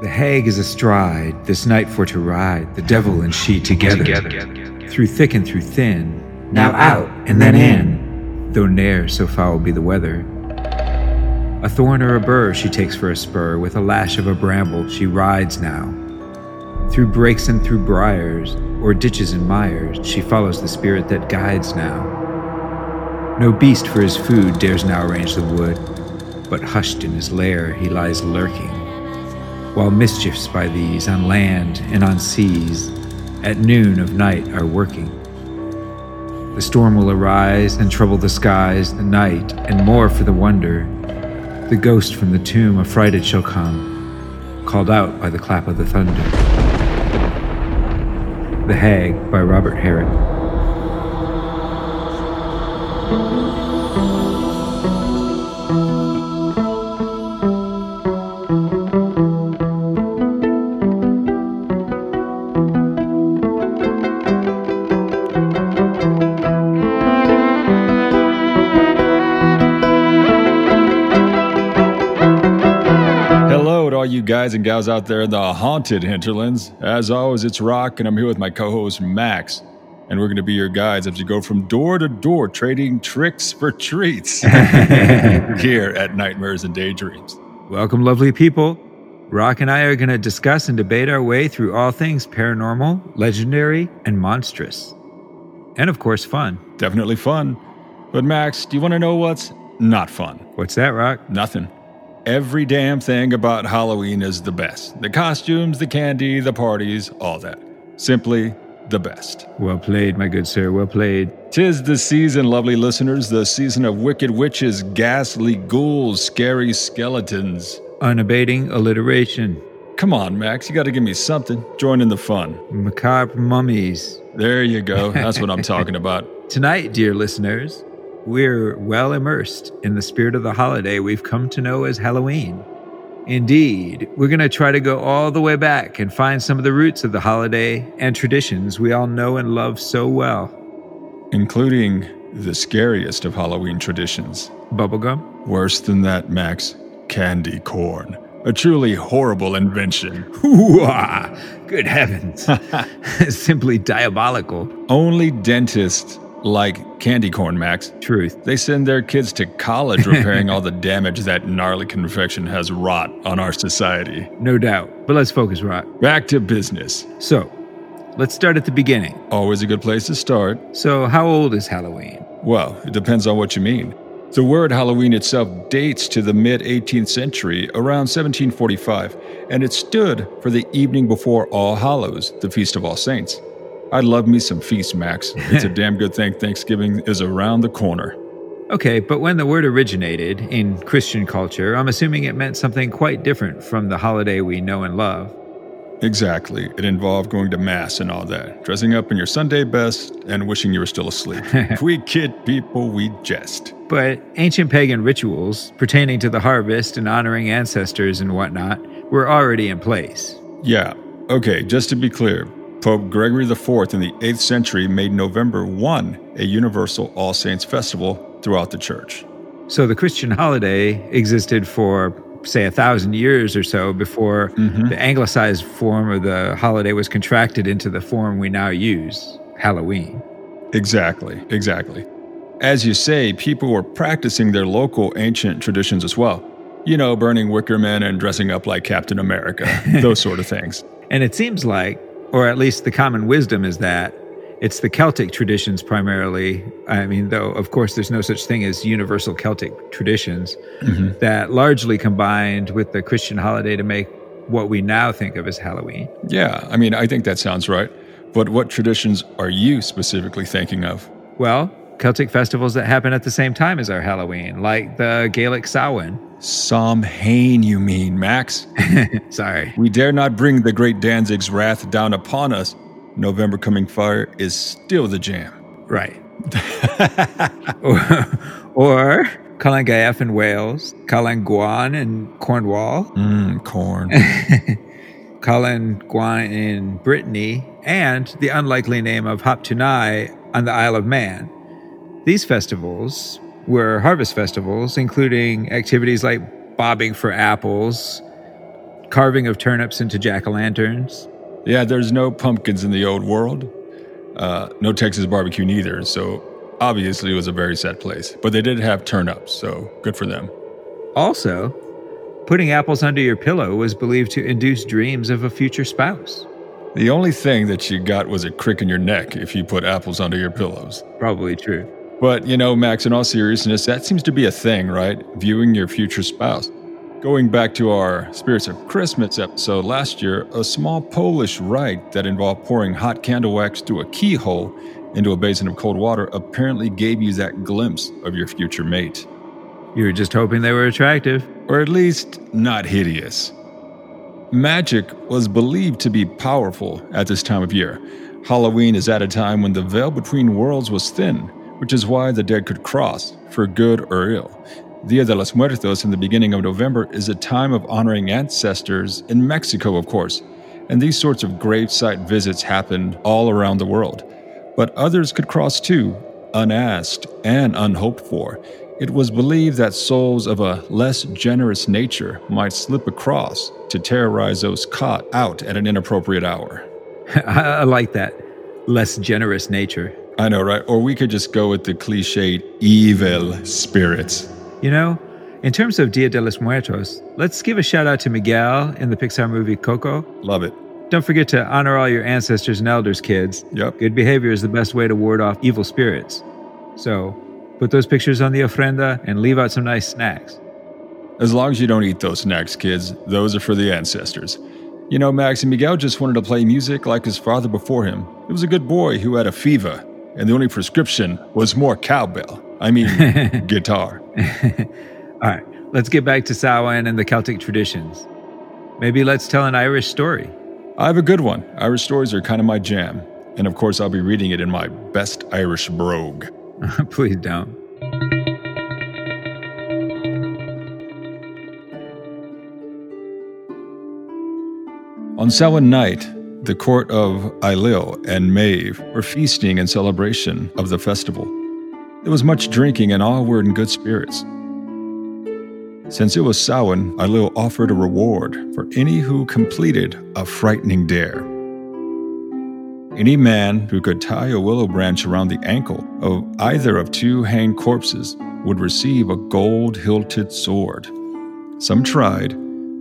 The hag is astride, this night for to ride, the devil and she together, through thick and through thin, now out and then in, though ne'er so foul be the weather. A thorn or a burr she takes for a spur, with a lash of a bramble she rides now. Through brakes and through briars, or ditches and mires, she follows the spirit that guides now. No beast for his food dares now range the wood, but hushed in his lair he lies lurking while mischiefs by these on land and on seas at noon of night are working. The storm will arise and trouble the skies, the night, and more for the wonder. The ghost from the tomb affrighted shall come, called out by the clap of the thunder. The Hag by Robert Herrick. All you guys and gals out there in the haunted hinterlands. As always, it's Rock, and I'm here with my co host Max. And we're going to be your guides as you go from door to door trading tricks for treats here at Nightmares and Daydreams. Welcome, lovely people. Rock and I are going to discuss and debate our way through all things paranormal, legendary, and monstrous. And of course, fun. Definitely fun. But Max, do you want to know what's not fun? What's that, Rock? Nothing. Every damn thing about Halloween is the best. The costumes, the candy, the parties, all that. Simply the best. Well played, my good sir. Well played. Tis the season, lovely listeners, the season of wicked witches, ghastly ghouls, scary skeletons. Unabating alliteration. Come on, Max, you gotta give me something. Join in the fun. Macabre mummies. There you go. That's what I'm talking about. Tonight, dear listeners, we're well immersed in the spirit of the holiday we've come to know as Halloween. Indeed, we're going to try to go all the way back and find some of the roots of the holiday and traditions we all know and love so well. Including the scariest of Halloween traditions. Bubblegum? Worse than that, Max. Candy corn. A truly horrible invention. Good heavens. Simply diabolical. Only dentists like candy corn, Max. Truth. They send their kids to college repairing all the damage that gnarly confection has wrought on our society. No doubt. But let's focus, Rock. Back to business. So, let's start at the beginning. Always a good place to start. So, how old is Halloween? Well, it depends on what you mean. The word Halloween itself dates to the mid 18th century, around 1745, and it stood for the evening before All Hallows, the Feast of All Saints. I love me some feast, Max. It's a damn good thing Thanksgiving is around the corner. Okay, but when the word originated in Christian culture, I'm assuming it meant something quite different from the holiday we know and love. Exactly. It involved going to Mass and all that, dressing up in your Sunday best, and wishing you were still asleep. If we kid people, we jest. But ancient pagan rituals pertaining to the harvest and honoring ancestors and whatnot were already in place. Yeah, okay, just to be clear, Pope Gregory IV in the 8th century made November 1 a universal All Saints festival throughout the church. So the Christian holiday existed for, say, a thousand years or so before Mhm. the anglicized form of the holiday was contracted into the form we now use Halloween. Exactly, exactly. As you say, people were practicing their local ancient traditions as well. You know, burning wicker men and dressing up like Captain America, those sort of things. And it seems like, or at least the common wisdom is that, it's the Celtic traditions primarily. I mean, though, of course, there's no such thing as universal Celtic traditions mm-hmm. that largely combined with the Christian holiday to make what we now think of as Halloween. Yeah, I mean, I think that sounds right. But what traditions are you specifically thinking of? Well, Celtic festivals that happen at the same time as our Halloween, like the Gaelic Samhain. Samhain, you mean, Max? Sorry. We dare not bring the great Danzig's wrath down upon us. November coming fire is still the jam. Right. or, or Calan Gaeaf in Wales, Calanguan in Cornwall, Mmm, corn. Calanguan in Brittany, and the unlikely name of Hop-tu-Naa on the Isle of Man. These festivals were harvest festivals, including activities like bobbing for apples, carving of turnips into jack o' lanterns. Yeah, there's no pumpkins in the old world. Uh, no Texas barbecue neither, so obviously it was a very sad place. But they did have turnips, so good for them. Also, putting apples under your pillow was believed to induce dreams of a future spouse. The only thing that you got was a crick in your neck if you put apples under your pillows. Probably true. But, you know, Max, in all seriousness, that seems to be a thing, right? Viewing your future spouse. Going back to our Spirits of Christmas episode last year, a small Polish rite that involved pouring hot candle wax through a keyhole into a basin of cold water apparently gave you that glimpse of your future mate. You were just hoping they were attractive. Or at least not hideous. Magic was believed to be powerful at this time of year. Halloween is at a time when the veil between worlds was thin, which is why the dead could cross, for good or ill. Dia de los Muertos in the beginning of November is a time of honoring ancestors in Mexico, of course, and these sorts of gravesite visits happened all around the world. But others could cross too, unasked and unhoped for. It was believed that souls of a less generous nature might slip across to terrorize those caught out at an inappropriate hour. I like that. Less generous nature. I know, right? Or we could just go with the cliched evil spirits. You know, in terms of Dia de los Muertos, let's give a shout out to Miguel in the Pixar movie Coco. Love it. Don't forget to honor all your ancestors and elders, kids. Yep. Good behavior is the best way to ward off evil spirits. So, put those pictures on the ofrenda and leave out some nice snacks. As long as you don't eat those snacks, kids, those are for the ancestors. You know, Max and Miguel just wanted to play music like his father before him. It was a good boy who had a fever, and the only prescription was more cowbell. I mean, guitar. All right, let's get back to Samhain and the Celtic traditions. Maybe let's tell an Irish story. I have a good one. Irish stories are kind of my jam. And of course, I'll be reading it in my best Irish brogue. Please don't. On Samhain night, the court of Ailill and Maeve were feasting in celebration of the festival. There was much drinking, and all were in good spirits. Since it was Samhain, Ailill offered a reward for any who completed a frightening dare. Any man who could tie a willow branch around the ankle of either of two hanged corpses would receive a gold hilted sword. Some tried,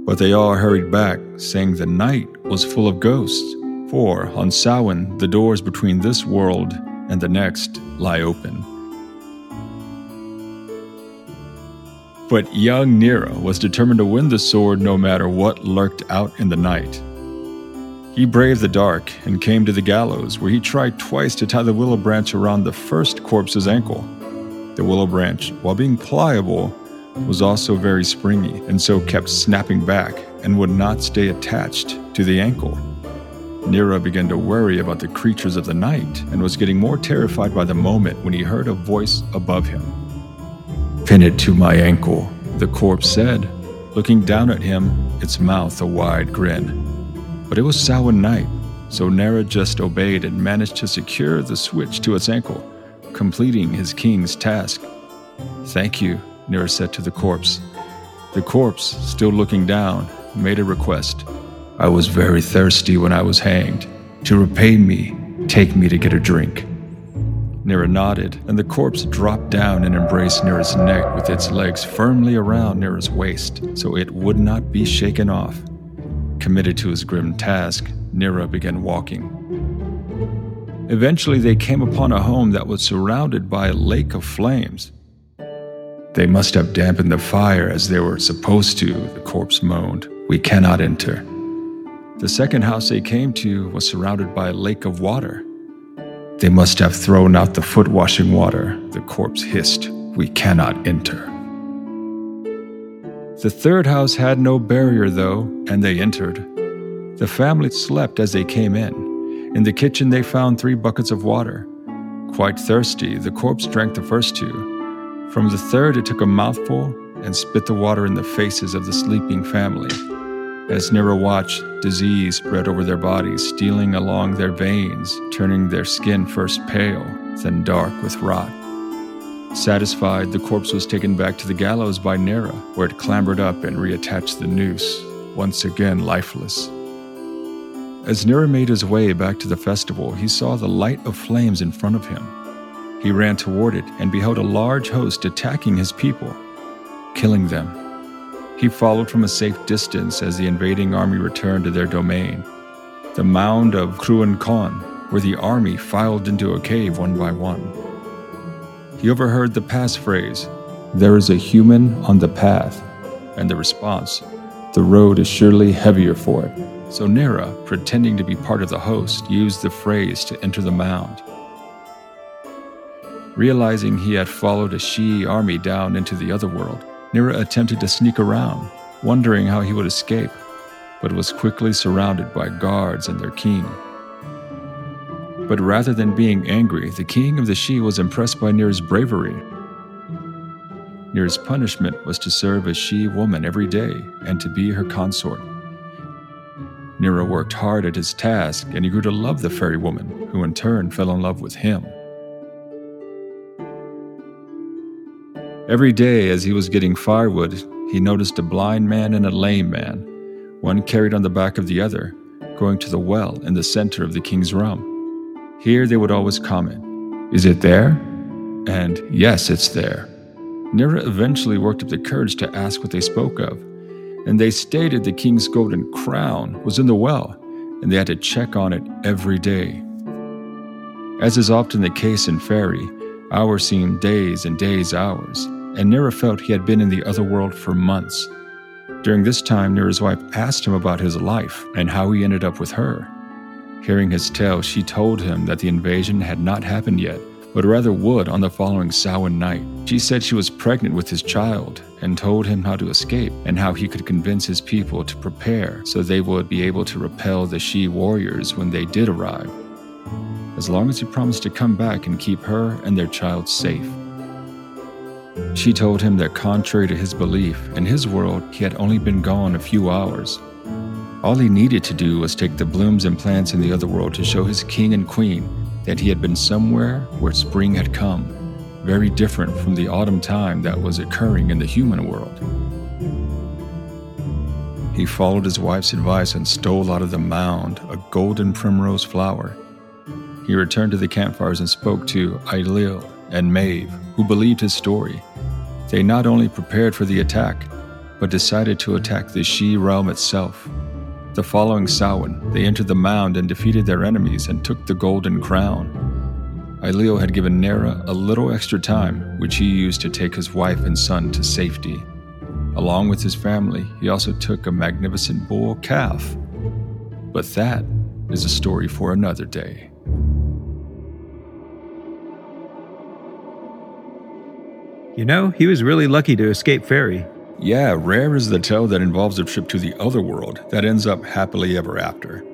but they all hurried back, saying the night was full of ghosts. For on Samhain, the doors between this world and the next lie open. But young Nera was determined to win the sword no matter what lurked out in the night. He braved the dark and came to the gallows, where he tried twice to tie the willow branch around the first corpse's ankle. The willow branch, while being pliable, was also very springy and so kept snapping back and would not stay attached to the ankle. Nera began to worry about the creatures of the night and was getting more terrified by the moment when he heard a voice above him. Pin it to my ankle, the corpse said, looking down at him, its mouth a wide grin. But it was Samhain night, so Nera just obeyed and managed to secure the switch to its ankle, completing his king's task. Thank you, Nera said to the corpse. The corpse, still looking down, made a request. I was very thirsty when I was hanged. To repay me, take me to get a drink. Nera nodded, and the corpse dropped down and embraced Nera's neck with its legs firmly around Nera's waist so it would not be shaken off. Committed to his grim task, Nera began walking. Eventually, they came upon a home that was surrounded by a lake of flames. They must have dampened the fire as they were supposed to, the corpse moaned. We cannot enter. The second house they came to was surrounded by a lake of water. They must have thrown out the foot washing water, the corpse hissed. We cannot enter. The third house had no barrier, though, and they entered. The family slept as they came in. In the kitchen, they found three buckets of water. Quite thirsty, the corpse drank the first two. From the third, it took a mouthful and spit the water in the faces of the sleeping family. As Nera watched, disease spread over their bodies, stealing along their veins, turning their skin first pale, then dark with rot. Satisfied, the corpse was taken back to the gallows by Nera, where it clambered up and reattached the noose, once again lifeless. As Nera made his way back to the festival, he saw the light of flames in front of him. He ran toward it and beheld a large host attacking his people, killing them. He followed from a safe distance as the invading army returned to their domain, the mound of Cruachan, where the army filed into a cave one by one. He overheard the passphrase, There is a human on the path, and the response, The road is surely heavier for it. So Nera, pretending to be part of the host, used the phrase to enter the mound. Realizing he had followed a Sidhe army down into the other world, Nera attempted to sneak around, wondering how he would escape, but was quickly surrounded by guards and their king. But rather than being angry, the king of the Sidhe was impressed by Nera's bravery. Nera's punishment was to serve a Sidhe woman every day and to be her consort. Nera worked hard at his task and he grew to love the fairy woman, who in turn fell in love with him. Every day, as he was getting firewood, he noticed a blind man and a lame man, one carried on the back of the other, going to the well in the center of the king's realm. Here they would always comment, Is it there? And yes, it's there. Nera eventually worked up the courage to ask what they spoke of, and they stated the king's golden crown was in the well, and they had to check on it every day. As is often the case in fairy, hours seemed days and days hours, and Nera felt he had been in the other world for months. During this time, Nera's wife asked him about his life and how he ended up with her. Hearing his tale, she told him that the invasion had not happened yet but rather would on the following Samhain night. She said she was pregnant with his child and told him how to escape and how he could convince his people to prepare so they would be able to repel the Sidhe warriors when they did arrive, as long as he promised to come back and keep her and their child safe. She told him that, contrary to his belief, in his world he had only been gone a few hours. All he needed to do was take the blooms and plants in the other world to show his king and queen that he had been somewhere where spring had come, very different from the autumn time that was occurring in the human world. He followed his wife's advice and stole out of the mound a golden primrose flower. He returned to the campfires and spoke to Ailill and Maeve, who believed his story. They not only prepared for the attack, but decided to attack the Sidhe realm itself. The following Samhain, they entered the mound and defeated their enemies and took the golden crown. Ailill had given Nera a little extra time, which he used to take his wife and son to safety. Along with his family, he also took a magnificent bull calf. But that is a story for another day. You know, he was really lucky to escape Fairy. Yeah, rare is the tale that involves a trip to the other world that ends up happily ever after.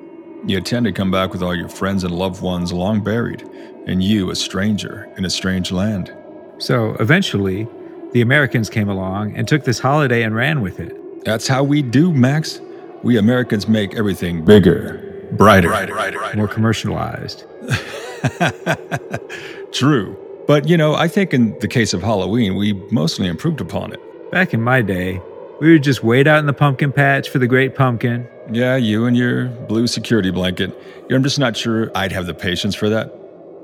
You tend to come back with all your friends and loved ones long buried, and you a stranger in a strange land. So eventually, the Americans came along and took this holiday and ran with it. That's how we do, Max. We Americans make everything bigger, brighter, brighter, brighter, brighter more commercialized. True. But, you know, I think in the case of Halloween, we mostly improved upon it. Back in my day, we would just wait out in the pumpkin patch for the great pumpkin. Yeah, you and your blue security blanket. I'm just not sure I'd have the patience for that.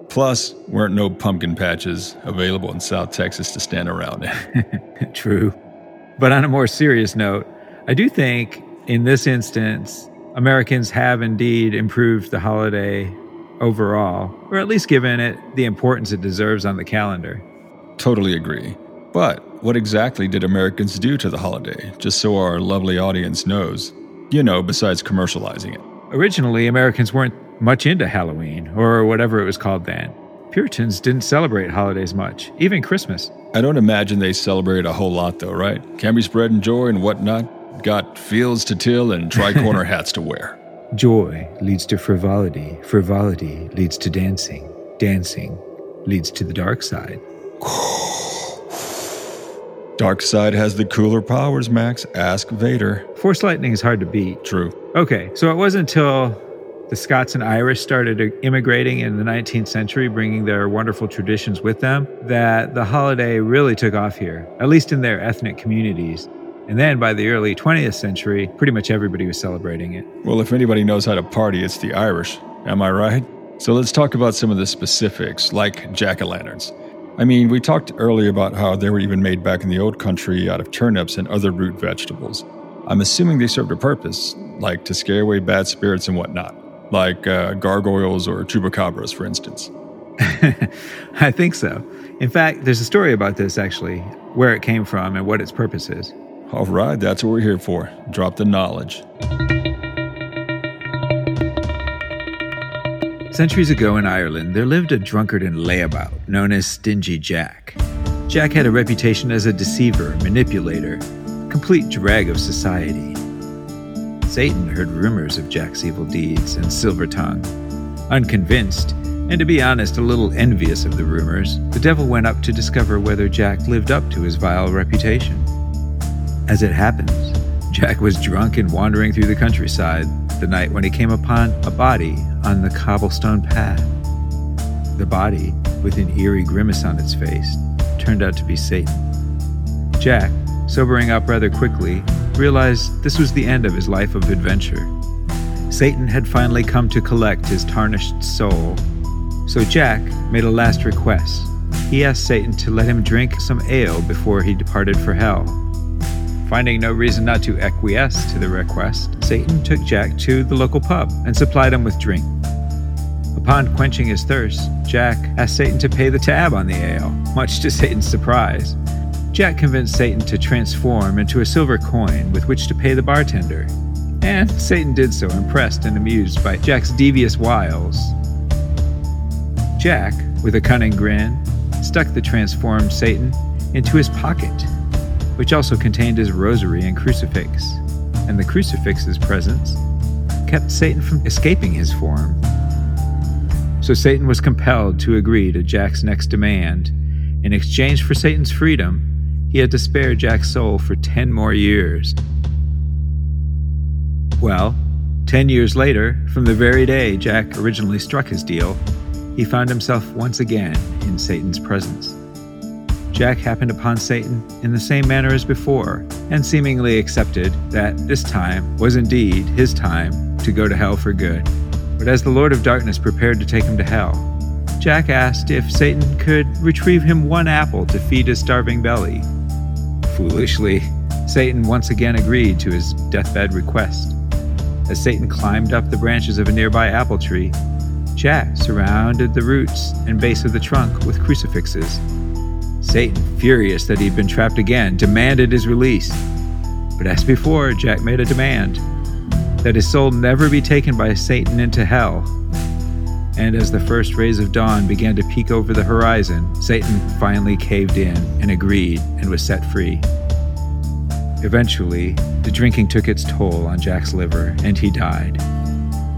Plus, weren't no pumpkin patches available in South Texas to stand around in. True. But on a more serious note, I do think in this instance, Americans have indeed improved the holiday overall, or at least given it the importance it deserves on the calendar. Totally agree. But what exactly did Americans do to the holiday, just so our lovely audience knows? You know, besides commercializing it. Originally, Americans weren't much into Halloween, or whatever it was called then. Puritans didn't celebrate holidays much, even Christmas. I don't imagine they celebrate a whole lot, though, right? Can be spread and joy and whatnot. Got fields to till and tricorner hats to wear. Joy leads to frivolity. Frivolity leads to dancing. Dancing leads to the dark side. Dark side has the cooler powers, Max. Ask Vader. Force lightning is hard to beat. True. Okay, so it wasn't until the Scots and Irish started immigrating in the 19th century, bringing their wonderful traditions with them, that the holiday really took off here, at least in their ethnic communities. And then by the early 20th century, pretty much everybody was celebrating it. Well, if anybody knows how to party, it's the Irish. Am I right? So let's talk about some of the specifics, like jack o' lanterns. I mean, we talked earlier about how they were even made back in the old country out of turnips and other root vegetables. I'm assuming they served a purpose, like to scare away bad spirits and whatnot, like uh, gargoyles or chupacabras, for instance. I think so. In fact, there's a story about this actually, where it came from and what its purpose is. All right, that's what we're here for. Drop the knowledge. Centuries ago in Ireland, there lived a drunkard and layabout known as Stingy Jack. Jack had a reputation as a deceiver, manipulator, complete drag of society. Satan heard rumors of Jack's evil deeds and silver tongue. Unconvinced, and to be honest, a little envious of the rumors, the devil went up to discover whether Jack lived up to his vile reputation. As it happens, Jack was drunk and wandering through the countryside the night when he came upon a body on the cobblestone path. The body, with an eerie grimace on its face, turned out to be Satan. Jack, sobering up rather quickly, realized this was the end of his life of adventure. Satan had finally come to collect his tarnished soul. So Jack made a last request. He asked Satan to let him drink some ale before he departed for hell. Finding no reason not to acquiesce to the request, Satan took Jack to the local pub and supplied him with drink. Upon quenching his thirst, Jack asked Satan to pay the tab on the ale, much to Satan's surprise. Jack convinced Satan to transform into a silver coin with which to pay the bartender. And Satan did so, impressed and amused by Jack's devious wiles. Jack, with a cunning grin, stuck the transformed Satan into his pocket which also contained his rosary and crucifix, and the crucifix's presence kept Satan from escaping his form. So Satan was compelled to agree to Jack's next demand. In exchange for Satan's freedom, he had to spare Jack's soul for 10 more years. Well, 10 years later, from the very day Jack originally struck his deal, he found himself once again in Satan's presence. Jack happened upon Satan in the same manner as before, and seemingly accepted that this time was indeed his time to go to hell for good. But as the Lord of Darkness prepared to take him to hell, Jack asked if Satan could retrieve him one apple to feed his starving belly. Foolishly, Satan once again agreed to his deathbed request. As Satan climbed up the branches of a nearby apple tree, Jack surrounded the roots and base of the trunk with crucifixes Satan, furious that he'd been trapped again, demanded his release. But as before, Jack made a demand that his soul never be taken by Satan into hell. And as the first rays of dawn began to peek over the horizon, Satan finally caved in and agreed and was set free. Eventually, the drinking took its toll on Jack's liver and he died.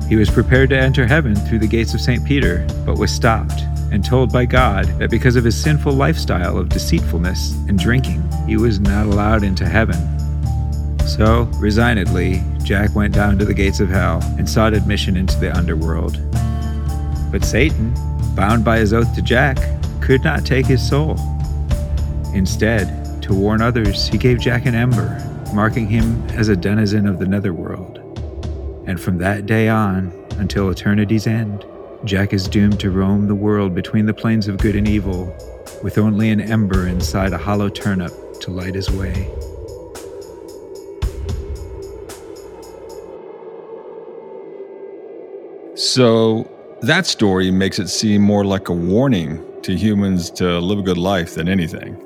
He was prepared to enter heaven through the gates of St. Peter, but was stopped and told by God that because of his sinful lifestyle of deceitfulness and drinking, he was not allowed into heaven. So, resignedly, Jack went down to the gates of hell and sought admission into the underworld. But Satan, bound by his oath to Jack, could not take his soul. Instead, to warn others, he gave Jack an ember, marking him as a denizen of the netherworld. And from that day on, until eternity's end, Jack is doomed to roam the world between the plains of good and evil, with only an ember inside a hollow turnip to light his way. So, that story makes it seem more like a warning to humans to live a good life than anything.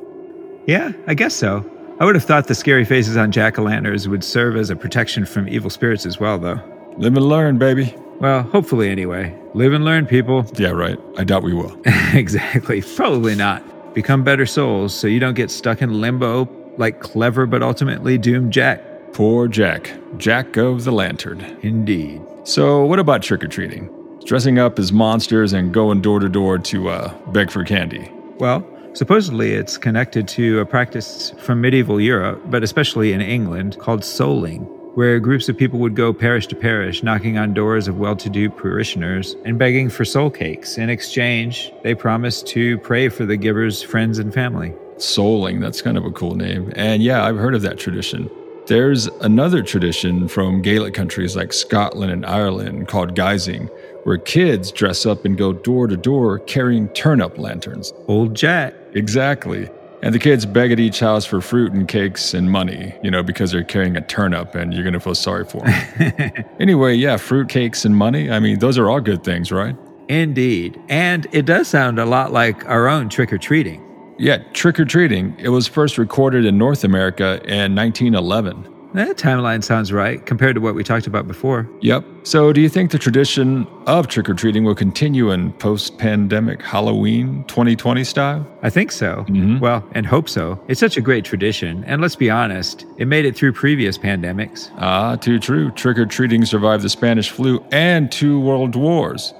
Yeah, I guess so. I would have thought the scary faces on jack o' lanterns would serve as a protection from evil spirits as well, though. Live and learn, baby. Well, hopefully, anyway. Live and learn, people. Yeah, right. I doubt we will. exactly. Probably not. Become better souls so you don't get stuck in limbo like clever but ultimately doomed Jack. Poor Jack. Jack of the Lantern. Indeed. So, what about trick or treating? Dressing up as monsters and going door to door to uh, beg for candy? Well, supposedly it's connected to a practice from medieval Europe, but especially in England, called souling where groups of people would go parish to parish, knocking on doors of well to do parishioners and begging for soul cakes. In exchange, they promised to pray for the giver's friends and family. Souling, that's kind of a cool name. And yeah, I've heard of that tradition. There's another tradition from Gaelic countries like Scotland and Ireland called guising, where kids dress up and go door to door carrying turnip lanterns. Old Jack. Exactly. And the kids beg at each house for fruit and cakes and money, you know, because they're carrying a turnip and you're going to feel sorry for them. anyway, yeah, fruit, cakes, and money. I mean, those are all good things, right? Indeed. And it does sound a lot like our own trick or treating. Yeah, trick or treating. It was first recorded in North America in 1911. That timeline sounds right compared to what we talked about before. Yep. So, do you think the tradition of trick or treating will continue in post pandemic Halloween 2020 style? I think so. Mm-hmm. Well, and hope so. It's such a great tradition. And let's be honest, it made it through previous pandemics. Ah, too true. Trick or treating survived the Spanish flu and two world wars.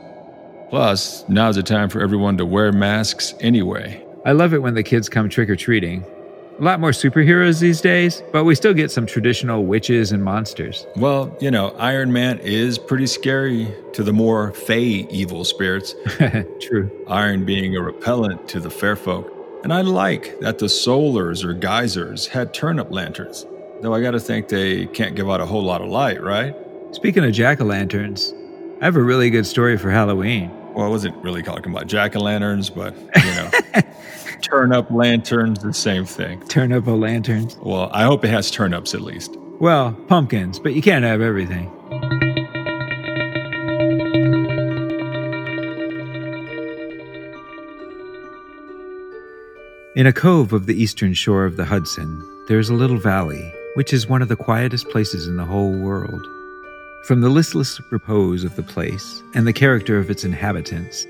Plus, now's the time for everyone to wear masks anyway. I love it when the kids come trick or treating. A lot more superheroes these days, but we still get some traditional witches and monsters. Well, you know, Iron Man is pretty scary to the more fey evil spirits. True. Iron being a repellent to the fair folk. And I like that the soulers or guisers had turnip lanterns, though I gotta think they can't give out a whole lot of light, right? Speaking of jack o' lanterns, I have a really good story for Halloween. Well, I wasn't really talking about jack o' lanterns, but, you know. turnip lanterns, the same thing. Turnip lanterns. Well, I hope it has turnips at least. Well, pumpkins, but you can't have everything. In a cove of the eastern shore of the Hudson, there is a little valley, which is one of the quietest places in the whole world. From the listless repose of the place and the character of its inhabitants,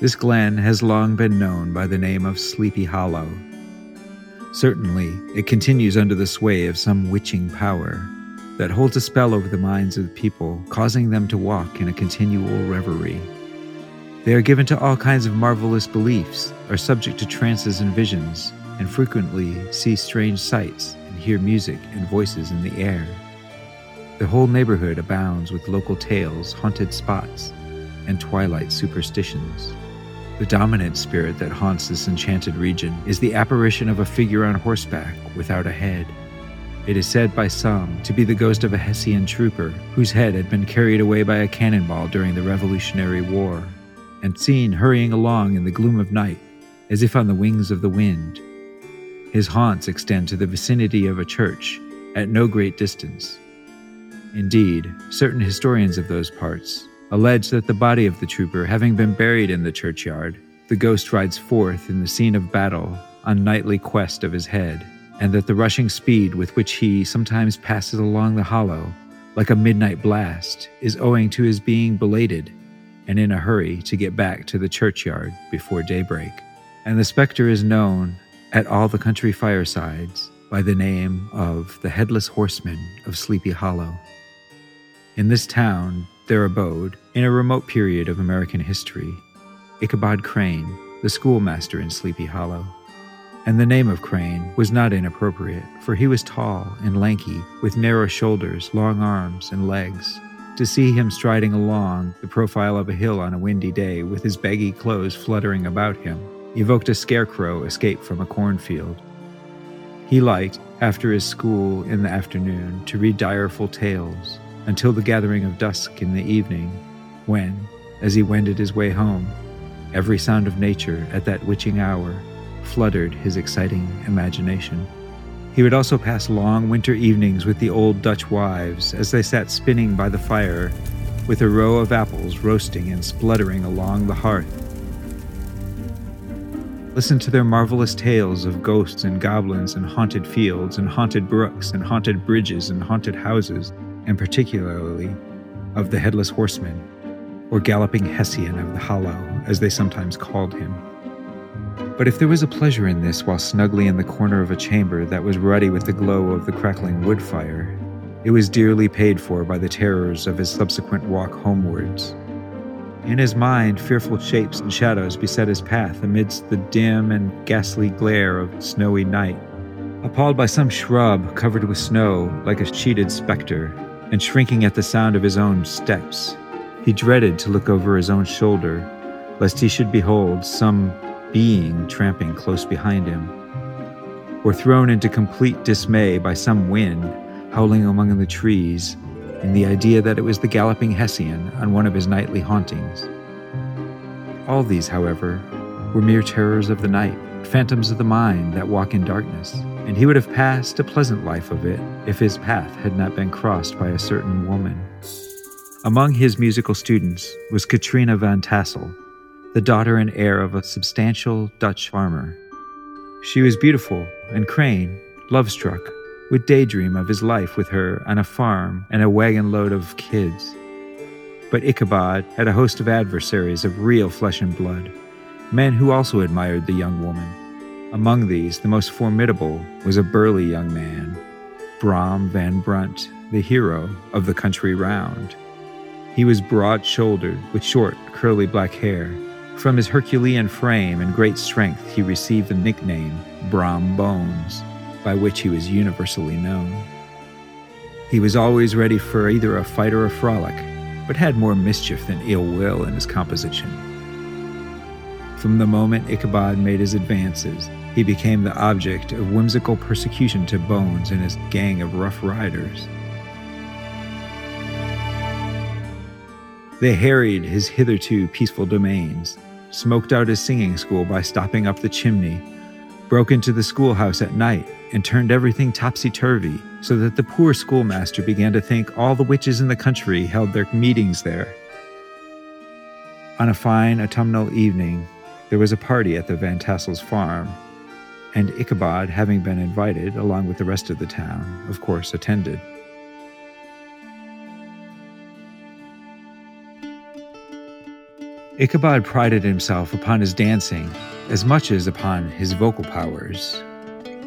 this glen has long been known by the name of Sleepy Hollow. Certainly, it continues under the sway of some witching power that holds a spell over the minds of the people, causing them to walk in a continual reverie. They are given to all kinds of marvelous beliefs, are subject to trances and visions, and frequently see strange sights and hear music and voices in the air. The whole neighborhood abounds with local tales, haunted spots, and twilight superstitions. The dominant spirit that haunts this enchanted region is the apparition of a figure on horseback without a head. It is said by some to be the ghost of a Hessian trooper whose head had been carried away by a cannonball during the Revolutionary War, and seen hurrying along in the gloom of night as if on the wings of the wind. His haunts extend to the vicinity of a church at no great distance. Indeed, certain historians of those parts allege that the body of the trooper having been buried in the churchyard, the ghost rides forth in the scene of battle on nightly quest of his head, and that the rushing speed with which he sometimes passes along the hollow, like a midnight blast, is owing to his being belated and in a hurry to get back to the churchyard before daybreak. And the specter is known at all the country firesides by the name of the Headless Horseman of Sleepy Hollow. In this town, their abode, in a remote period of American history, Ichabod Crane, the schoolmaster in Sleepy Hollow. And the name of Crane was not inappropriate, for he was tall and lanky, with narrow shoulders, long arms, and legs. To see him striding along the profile of a hill on a windy day with his baggy clothes fluttering about him evoked a scarecrow escaped from a cornfield. He liked, after his school in the afternoon, to read direful tales, until the gathering of dusk in the evening, when, as he wended his way home, every sound of nature at that witching hour fluttered his exciting imagination. He would also pass long winter evenings with the old Dutch wives as they sat spinning by the fire with a row of apples roasting and spluttering along the hearth. Listen to their marvelous tales of ghosts and goblins and haunted fields and haunted brooks and haunted bridges and haunted houses and particularly of the Headless Horseman, or Galloping Hessian of the Hollow, as they sometimes called him. But if there was a pleasure in this while snugly in the corner of a chamber that was ruddy with the glow of the crackling wood fire, it was dearly paid for by the terrors of his subsequent walk homewards. In his mind, fearful shapes and shadows beset his path amidst the dim and ghastly glare of snowy night. Appalled by some shrub covered with snow like a sheeted spectre, and shrinking at the sound of his own steps. He dreaded to look over his own shoulder, lest he should behold some being tramping close behind him. or thrown into complete dismay by some wind howling among the trees in the idea that it was the galloping Hessian on one of his nightly hauntings. All these, however, were mere terrors of the night, phantoms of the mind that walk in darkness, and he would have passed a pleasant life of it if his path had not been crossed by a certain woman. Among his musical students was Katrina van Tassel, the daughter and heir of a substantial Dutch farmer. She was beautiful, and Crane, love struck, would daydream of his life with her on a farm and a wagon load of kids. But Ichabod had a host of adversaries of real flesh and blood, men who also admired the young woman. Among these, the most formidable was a burly young man, Brom van Brunt, the hero of the country round. He was broad shouldered, with short, curly black hair. From his Herculean frame and great strength, he received the nickname Brom Bones by which he was universally known. He was always ready for either a fight or a frolic, but had more mischief than ill will in his composition. From the moment Ichabod made his advances, he became the object of whimsical persecution to Bones and his gang of rough riders. They harried his hitherto peaceful domains, smoked out his singing school by stopping up the chimney, broke into the schoolhouse at night, and turned everything topsy turvy, so that the poor schoolmaster began to think all the witches in the country held their meetings there. On a fine autumnal evening, there was a party at the Van Tassel's farm, and Ichabod, having been invited along with the rest of the town, of course attended. Ichabod prided himself upon his dancing as much as upon his vocal powers,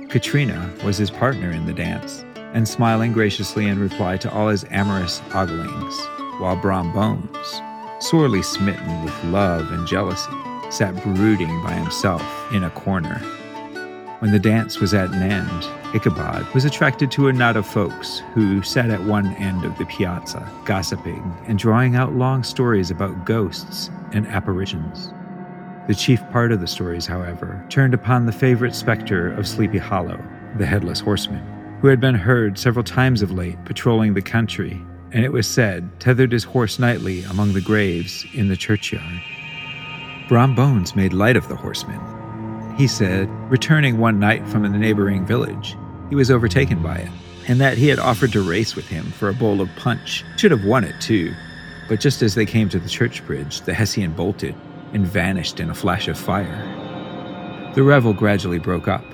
Katrina was his partner in the dance, and smiling graciously in reply to all his amorous oglings, while Brom Bones, sorely smitten with love and jealousy, sat brooding by himself in a corner. When the dance was at an end, Ichabod was attracted to a knot of folks who sat at one end of the piazza, gossiping and drawing out long stories about ghosts and apparitions. The chief part of the stories, however, turned upon the favorite specter of Sleepy Hollow, the Headless Horseman, who had been heard several times of late patrolling the country, and it was said tethered his horse nightly among the graves in the churchyard. Brom Bones made light of the horseman. He said, returning one night from the neighboring village, he was overtaken by it, and that he had offered to race with him for a bowl of punch. Should have won it, too. But just as they came to the church bridge, the Hessian bolted and vanished in a flash of fire. The revel gradually broke up.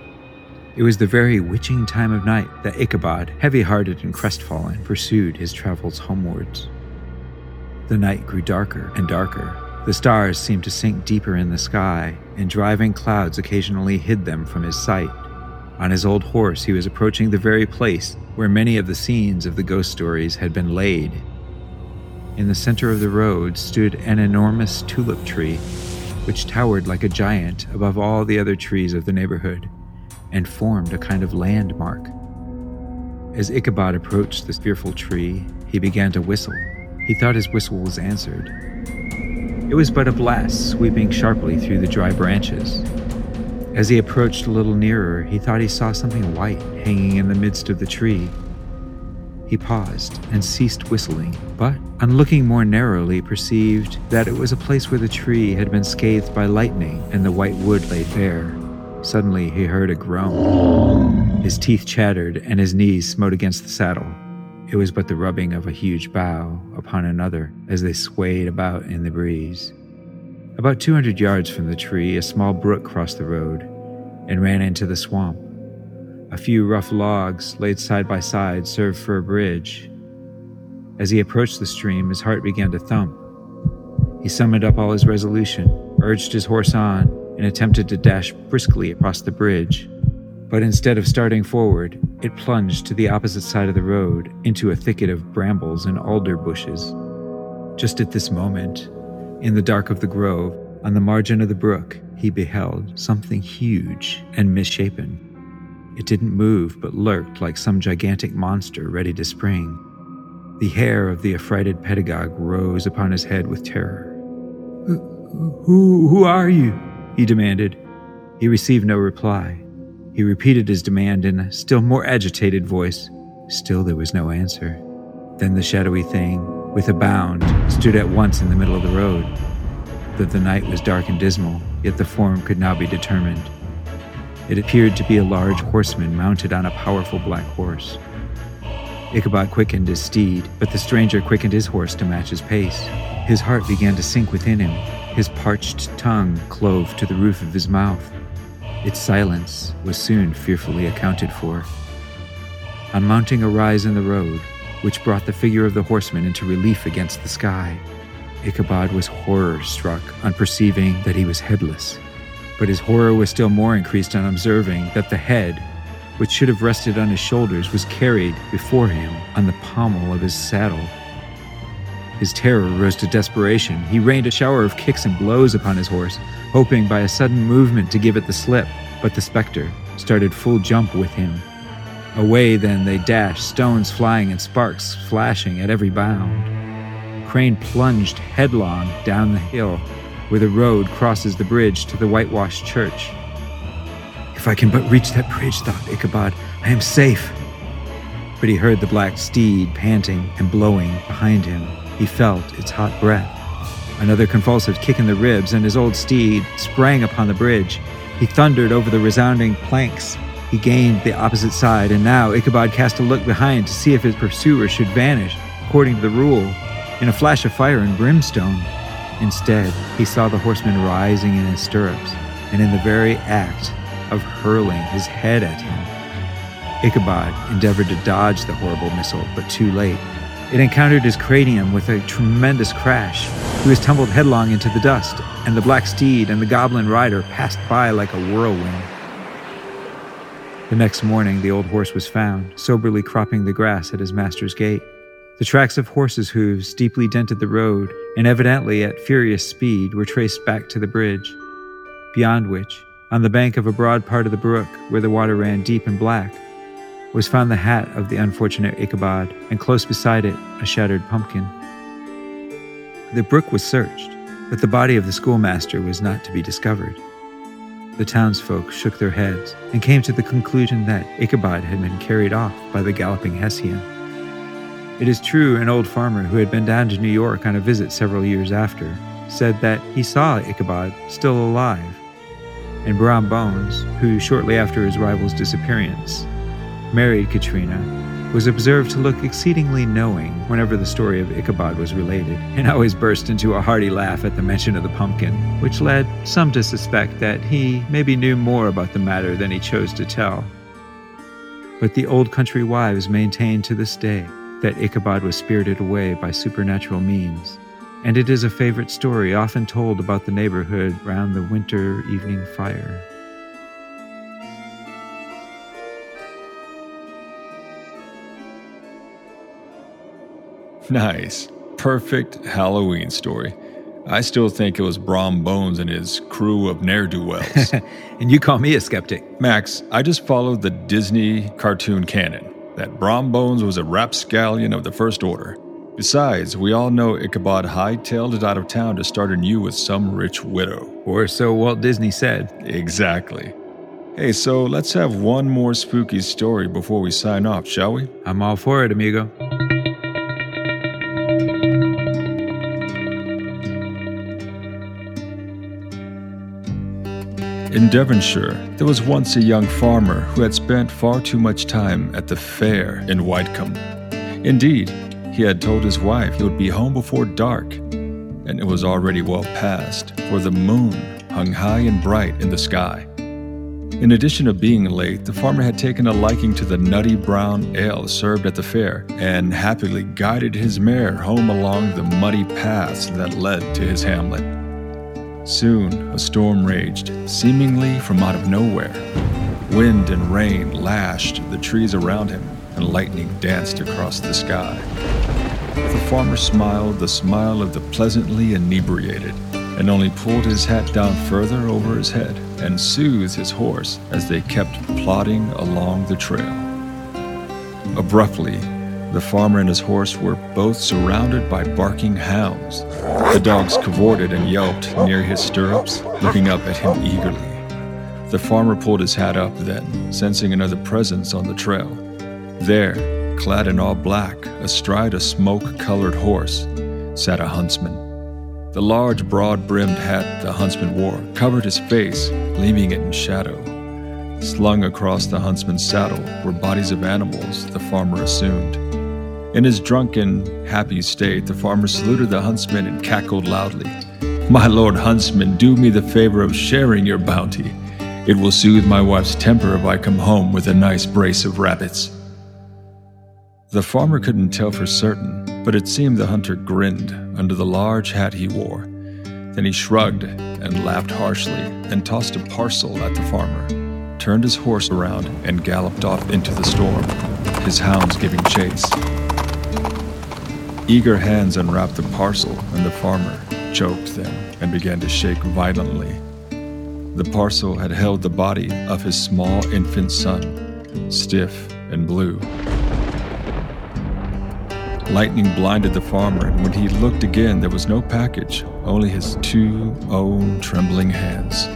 It was the very witching time of night that Ichabod, heavy hearted and crestfallen, pursued his travels homewards. The night grew darker and darker. The stars seemed to sink deeper in the sky, and driving clouds occasionally hid them from his sight. On his old horse, he was approaching the very place where many of the scenes of the ghost stories had been laid in the center of the road stood an enormous tulip tree, which towered like a giant above all the other trees of the neighborhood and formed a kind of landmark. As Ichabod approached this fearful tree, he began to whistle. He thought his whistle was answered. It was but a blast sweeping sharply through the dry branches. As he approached a little nearer, he thought he saw something white hanging in the midst of the tree. He paused and ceased whistling, but on looking more narrowly perceived that it was a place where the tree had been scathed by lightning and the white wood lay bare. Suddenly he heard a groan. His teeth chattered and his knees smote against the saddle. It was but the rubbing of a huge bough upon another as they swayed about in the breeze. About 200 yards from the tree, a small brook crossed the road and ran into the swamp. A few rough logs, laid side by side, served for a bridge. As he approached the stream, his heart began to thump. He summoned up all his resolution, urged his horse on, and attempted to dash briskly across the bridge. But instead of starting forward, it plunged to the opposite side of the road into a thicket of brambles and alder bushes. Just at this moment, in the dark of the grove, on the margin of the brook, he beheld something huge and misshapen. It didn't move, but lurked like some gigantic monster ready to spring. The hair of the affrighted pedagogue rose upon his head with terror. Who, who are you? he demanded. He received no reply. He repeated his demand in a still more agitated voice. Still, there was no answer. Then the shadowy thing, with a bound, stood at once in the middle of the road. Though the night was dark and dismal, yet the form could now be determined. It appeared to be a large horseman mounted on a powerful black horse. Ichabod quickened his steed, but the stranger quickened his horse to match his pace. His heart began to sink within him. His parched tongue clove to the roof of his mouth. Its silence was soon fearfully accounted for. On mounting a rise in the road, which brought the figure of the horseman into relief against the sky, Ichabod was horror struck on perceiving that he was headless. But his horror was still more increased on observing that the head, which should have rested on his shoulders, was carried before him on the pommel of his saddle. His terror rose to desperation. He rained a shower of kicks and blows upon his horse, hoping by a sudden movement to give it the slip. But the specter started full jump with him. Away then they dashed, stones flying and sparks flashing at every bound. Crane plunged headlong down the hill where the road crosses the bridge to the whitewashed church. If I can but reach that bridge, thought Ichabod, I am safe. But he heard the black steed panting and blowing behind him. He felt its hot breath. Another convulsive kick in the ribs, and his old steed sprang upon the bridge. He thundered over the resounding planks. He gained the opposite side, and now Ichabod cast a look behind to see if his pursuer should vanish, according to the rule, in a flash of fire and brimstone. Instead, he saw the horseman rising in his stirrups, and in the very act of hurling his head at him. Ichabod endeavored to dodge the horrible missile, but too late. It encountered his cranium with a tremendous crash. He was tumbled headlong into the dust, and the black steed and the goblin rider passed by like a whirlwind. The next morning, the old horse was found, soberly cropping the grass at his master's gate. The tracks of horses' hooves deeply dented the road, and evidently at furious speed were traced back to the bridge, beyond which on the bank of a broad part of the brook, where the water ran deep and black, was found the hat of the unfortunate Ichabod, and close beside it, a shattered pumpkin. The brook was searched, but the body of the schoolmaster was not to be discovered. The townsfolk shook their heads and came to the conclusion that Ichabod had been carried off by the galloping Hessian. It is true, an old farmer who had been down to New York on a visit several years after said that he saw Ichabod still alive and Brom Bones, who shortly after his rival's disappearance married Katrina, was observed to look exceedingly knowing whenever the story of Ichabod was related, and always burst into a hearty laugh at the mention of the pumpkin, which led some to suspect that he maybe knew more about the matter than he chose to tell. But the old country wives maintain to this day that Ichabod was spirited away by supernatural means and it is a favorite story often told about the neighborhood round the winter evening fire. Nice. Perfect Halloween story. I still think it was Brom Bones and his crew of ne'er do wells. and you call me a skeptic. Max, I just followed the Disney cartoon canon that Brom Bones was a rapscallion of the First Order. Besides, we all know Ichabod hightailed it out of town to start anew with some rich widow. Or so Walt Disney said. Exactly. Hey, so let's have one more spooky story before we sign off, shall we? I'm all for it, amigo. In Devonshire, there was once a young farmer who had spent far too much time at the fair in Widecombe. Indeed, he had told his wife he would be home before dark, and it was already well past, for the moon hung high and bright in the sky. In addition to being late, the farmer had taken a liking to the nutty brown ale served at the fair and happily guided his mare home along the muddy paths that led to his hamlet. Soon, a storm raged, seemingly from out of nowhere. Wind and rain lashed the trees around him, and lightning danced across the sky. The farmer smiled the smile of the pleasantly inebriated, and only pulled his hat down further over his head and soothed his horse as they kept plodding along the trail. Abruptly, the farmer and his horse were both surrounded by barking hounds. The dogs cavorted and yelped near his stirrups, looking up at him eagerly. The farmer pulled his hat up then, sensing another presence on the trail. There, clad in all black, astride a smoke colored horse, sat a huntsman. The large, broad brimmed hat the huntsman wore covered his face, leaving it in shadow. Slung across the huntsman's saddle were bodies of animals, the farmer assumed. In his drunken, happy state, the farmer saluted the huntsman and cackled loudly. My lord huntsman, do me the favor of sharing your bounty. It will soothe my wife's temper if I come home with a nice brace of rabbits. The farmer couldn't tell for certain, but it seemed the hunter grinned under the large hat he wore. Then he shrugged and laughed harshly and tossed a parcel at the farmer, turned his horse around, and galloped off into the storm, his hounds giving chase. Eager hands unwrapped the parcel, and the farmer choked them and began to shake violently. The parcel had held the body of his small infant son, stiff and blue. Lightning blinded the farmer, and when he looked again, there was no package, only his two own trembling hands.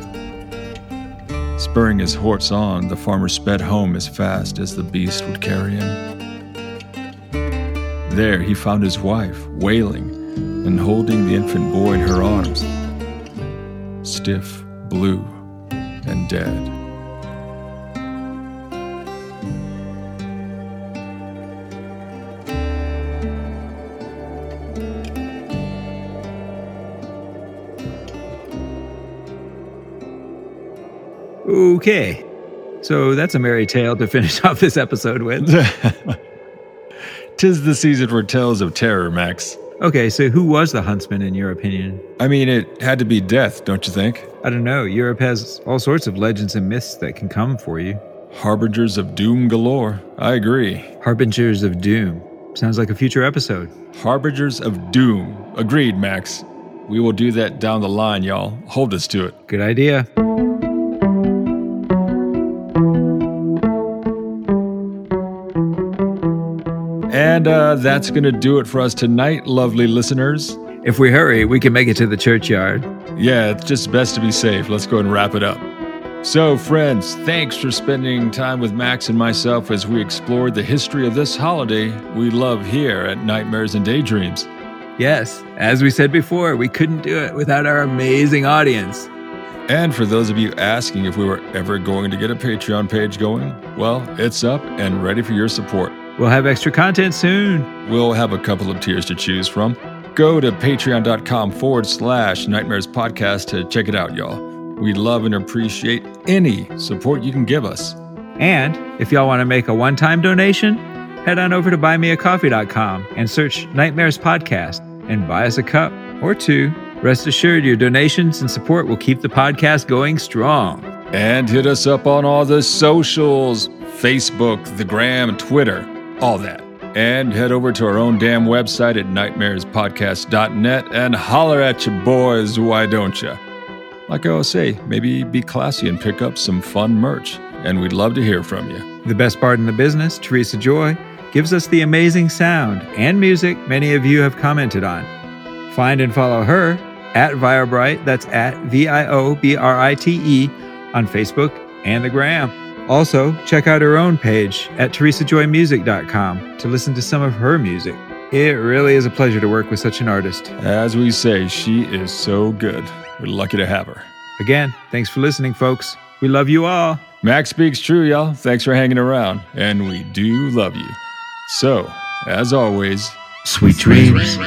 Spurring his horse on, the farmer sped home as fast as the beast would carry him. There he found his wife, wailing and holding the infant boy in her arms, stiff, blue, and dead. Okay. So that's a merry tale to finish off this episode with. Tis the season for tales of terror, Max. Okay, so who was the huntsman in your opinion? I mean, it had to be death, don't you think? I don't know. Europe has all sorts of legends and myths that can come for you. Harbingers of doom galore. I agree. Harbingers of Doom. Sounds like a future episode. Harbingers of doom. Agreed, Max. We will do that down the line, y'all. Hold us to it. Good idea. And uh, that's going to do it for us tonight, lovely listeners. If we hurry, we can make it to the churchyard. Yeah, it's just best to be safe. Let's go and wrap it up. So, friends, thanks for spending time with Max and myself as we explored the history of this holiday we love here at Nightmares and Daydreams. Yes, as we said before, we couldn't do it without our amazing audience. And for those of you asking if we were ever going to get a Patreon page going, well, it's up and ready for your support. We'll have extra content soon. We'll have a couple of tiers to choose from. Go to patreon.com forward slash nightmares podcast to check it out, y'all. We love and appreciate any support you can give us. And if y'all want to make a one time donation, head on over to buymeacoffee.com and search Nightmares Podcast and buy us a cup or two. Rest assured, your donations and support will keep the podcast going strong. And hit us up on all the socials Facebook, the gram, Twitter, all that. And head over to our own damn website at nightmarespodcast.net and holler at you boys, why don't you? Like I always say, maybe be classy and pick up some fun merch, and we'd love to hear from you. The best part in the business, Teresa Joy, gives us the amazing sound and music many of you have commented on. Find and follow her at Viobrite, that's at V I O B R I T E, on Facebook and the gram. Also, check out her own page at teresajoymusic.com to listen to some of her music. It really is a pleasure to work with such an artist. As we say, she is so good. We're lucky to have her. Again, thanks for listening, folks. We love you all. Max speaks true, y'all. Thanks for hanging around, and we do love you. So, as always, Sweet dreams.